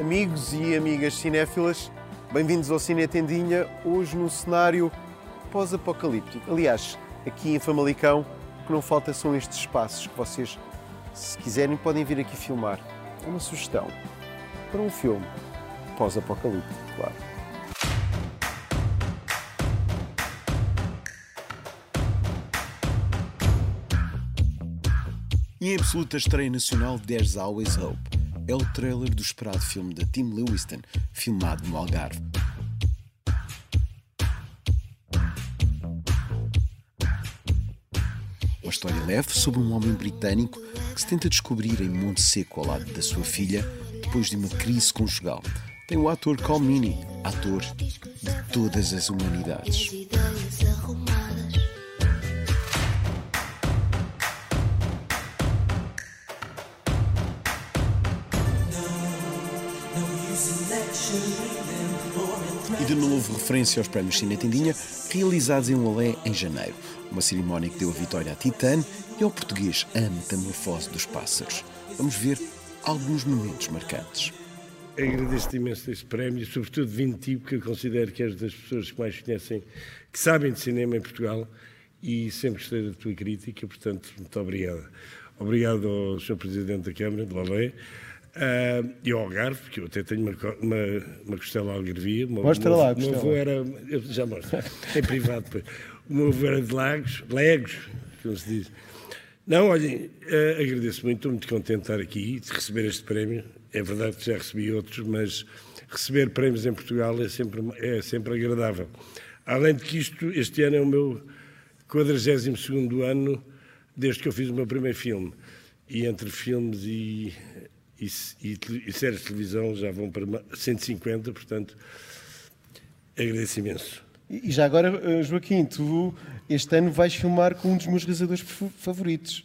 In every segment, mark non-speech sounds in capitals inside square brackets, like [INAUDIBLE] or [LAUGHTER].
Amigos e amigas cinéfilas, bem-vindos ao Cine Tendinha, hoje no cenário pós-apocalíptico. Aliás, aqui em Famalicão, o que não falta são estes espaços que vocês, se quiserem, podem vir aqui filmar. É uma sugestão para um filme pós-apocalíptico, claro. E em absoluta estreia nacional, There's Always Hope. É o trailer do esperado filme de Tim Lewiston, filmado no Algarve. Uma história leve sobre um homem britânico que se tenta descobrir em Monte Seco ao lado da sua filha depois de uma crise conjugal. Tem o ator Calmini, ator de todas as humanidades. De novo referência aos prémios Cine Tendinha, realizados em Olé em janeiro. Uma cerimónia que deu a vitória a Titane e ao português A Metamorfose dos Pássaros. Vamos ver alguns momentos marcantes. Agradeço-te imenso este prémio, sobretudo vindo de ti, porque eu considero que és das pessoas que mais conhecem, que sabem de cinema em Portugal e sempre gostei da tua crítica, portanto, muito obrigado. Obrigado ao Sr. Presidente da Câmara, de Lolé, uh, e ao Algarve, porque eu até tenho uma, uma, uma costela algarvia. Mostra lá, O meu avô era, eu já mostro, em privado depois. O meu avô era de Lagos, Legos, como se diz. Não, olhem, uh, agradeço muito, estou muito contente de estar aqui e de receber este prémio. É verdade que já recebi outros, mas receber prémios em Portugal é sempre, é sempre agradável. Além de que isto, este ano é o meu 42 ano desde que eu fiz o meu primeiro filme. E entre filmes e, e, e, e séries de televisão já vão para 150, portanto, agradeço imenso. E já agora, eh, Joaquim, tu este ano vais filmar com um dos meus realizadores favoritos.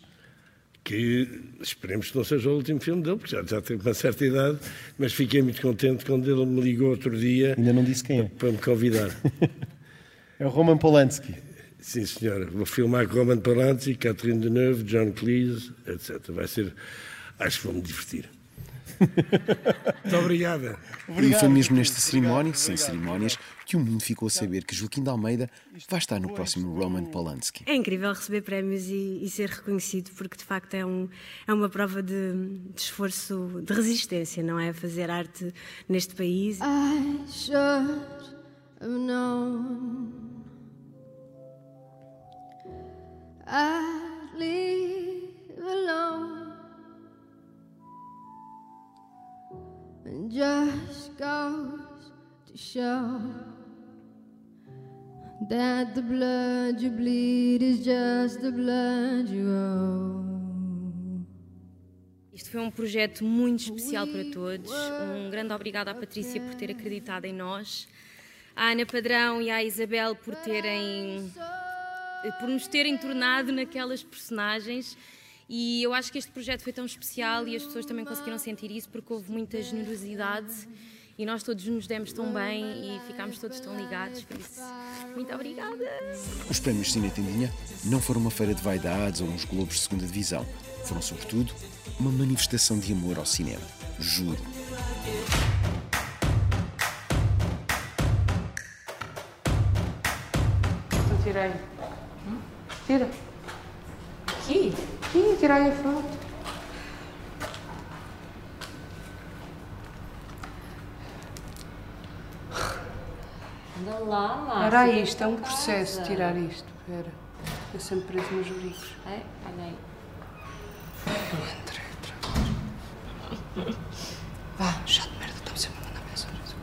Que esperemos que não seja o último filme dele, porque já, já tem uma certa idade, mas fiquei muito contente quando ele me ligou outro dia. Ainda não disse quem é. Para me convidar. [LAUGHS] é o Roman Polanski. Sim, senhora. Vou filmar com Roman Polanski, Catherine Deneuve, John Cleese, etc. Vai ser. Acho que vou-me divertir. [LAUGHS] Muito obrigada. Obrigado. E foi mesmo nesta cerimónia, sem cerimónias, que o mundo ficou a saber que Joaquim de Almeida vai estar no próximo Roman Polanski. É incrível receber prémios e, e ser reconhecido, porque de facto é, um, é uma prova de, de, esforço, de resistência, não é? Fazer arte neste país. I should have known. I'd leave alone. And just goes to show that the blood you bleed is just the blood you owe. Isto foi um projeto muito especial para todos. Um grande obrigado à Patrícia por ter acreditado em nós, à Ana Padrão e à Isabel por terem por nos terem tornado naquelas personagens. E eu acho que este projeto foi tão especial e as pessoas também conseguiram sentir isso porque houve muita generosidade e nós todos nos demos tão bem e ficámos todos tão ligados. Por isso, muito obrigada! Os prémios Cine Tendinha não foram uma feira de vaidades ou uns globos de segunda divisão. Foram, sobretudo, uma manifestação de amor ao cinema. Juro. Eu tirei. Hum? Tira. Aqui? Sim, tirar aí a foto. Anda lá, Márcia. Era isto, é um processo tirar isto. Espera. Eu sempre preso nos jurídicos. É? Olha aí. Não entrei vez. Vá, já de merda, estão sempre a mandar mensagens.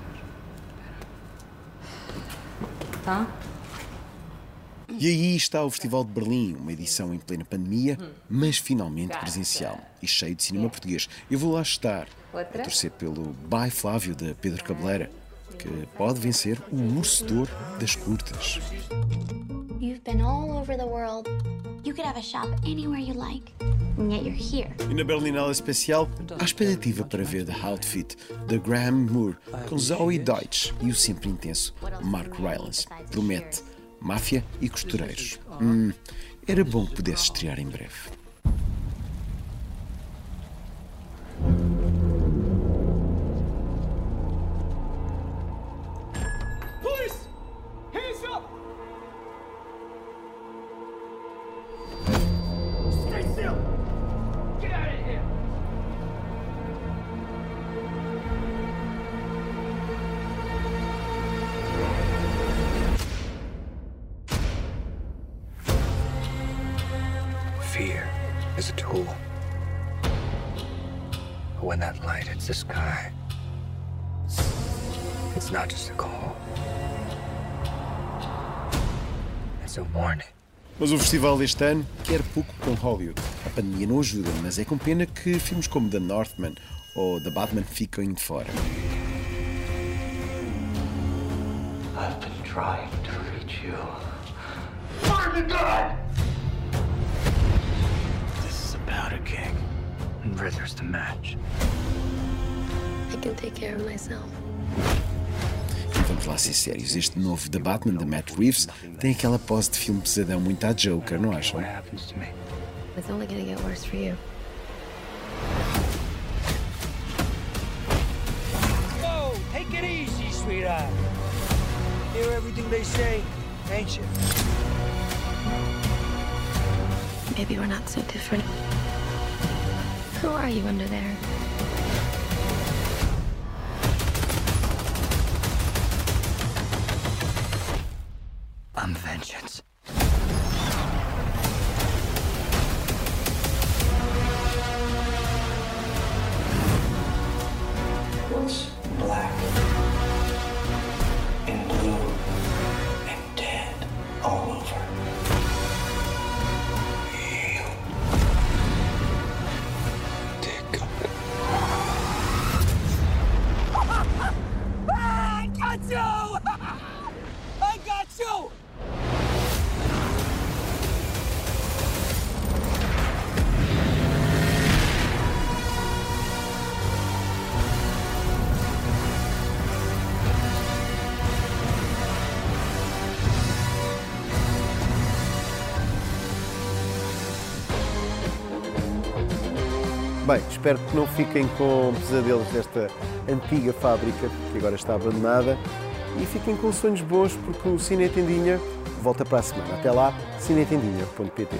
Tá? E aí está o Festival de Berlim, uma edição em plena pandemia, mas finalmente presencial e cheio de cinema português. Eu vou lá estar a torcer pelo Bye Flávio de Pedro Cabeleira, que pode vencer o Merecedor das Curtas. You've been all over the world. You could have a shop anywhere you like. And yet you're here. E na Berlinale Especial, há expectativa para ver The Outfit de Graham Moore com Zoe Deutsch e o sempre intenso Mark Rylance. Promete máfia e costureiros. Hum, era bom que pudesse estrear em breve. When that light hits the sky, it's not just a call. It's a warning. Mas o festival deste ano quer pouco com Hollywood. A pandemia não ajuda, mas é com pena que filmes como The Northman ou The Batman ficam de fora. I've been trying to reach you. Find the gun! This is about a king, and Rither's the match. I can take care of myself. E vamos lá ser sérios, este novo The Batman de Matt Reeves tem aquela pose de filme pesadão muito à Joker, não acham? What happens to me? It's only gonna get worse for you. Whoa, take it easy, sweetheart. Hear everything they say, ain't you? Maybe we're not so different. Who are you under there? I'm vengeance. Bem, espero que não fiquem com pesadelos desta antiga fábrica que agora está abandonada e fiquem com sonhos bons porque o Cine Tendinha volta para a semana. Até lá, cinetendinha.pt.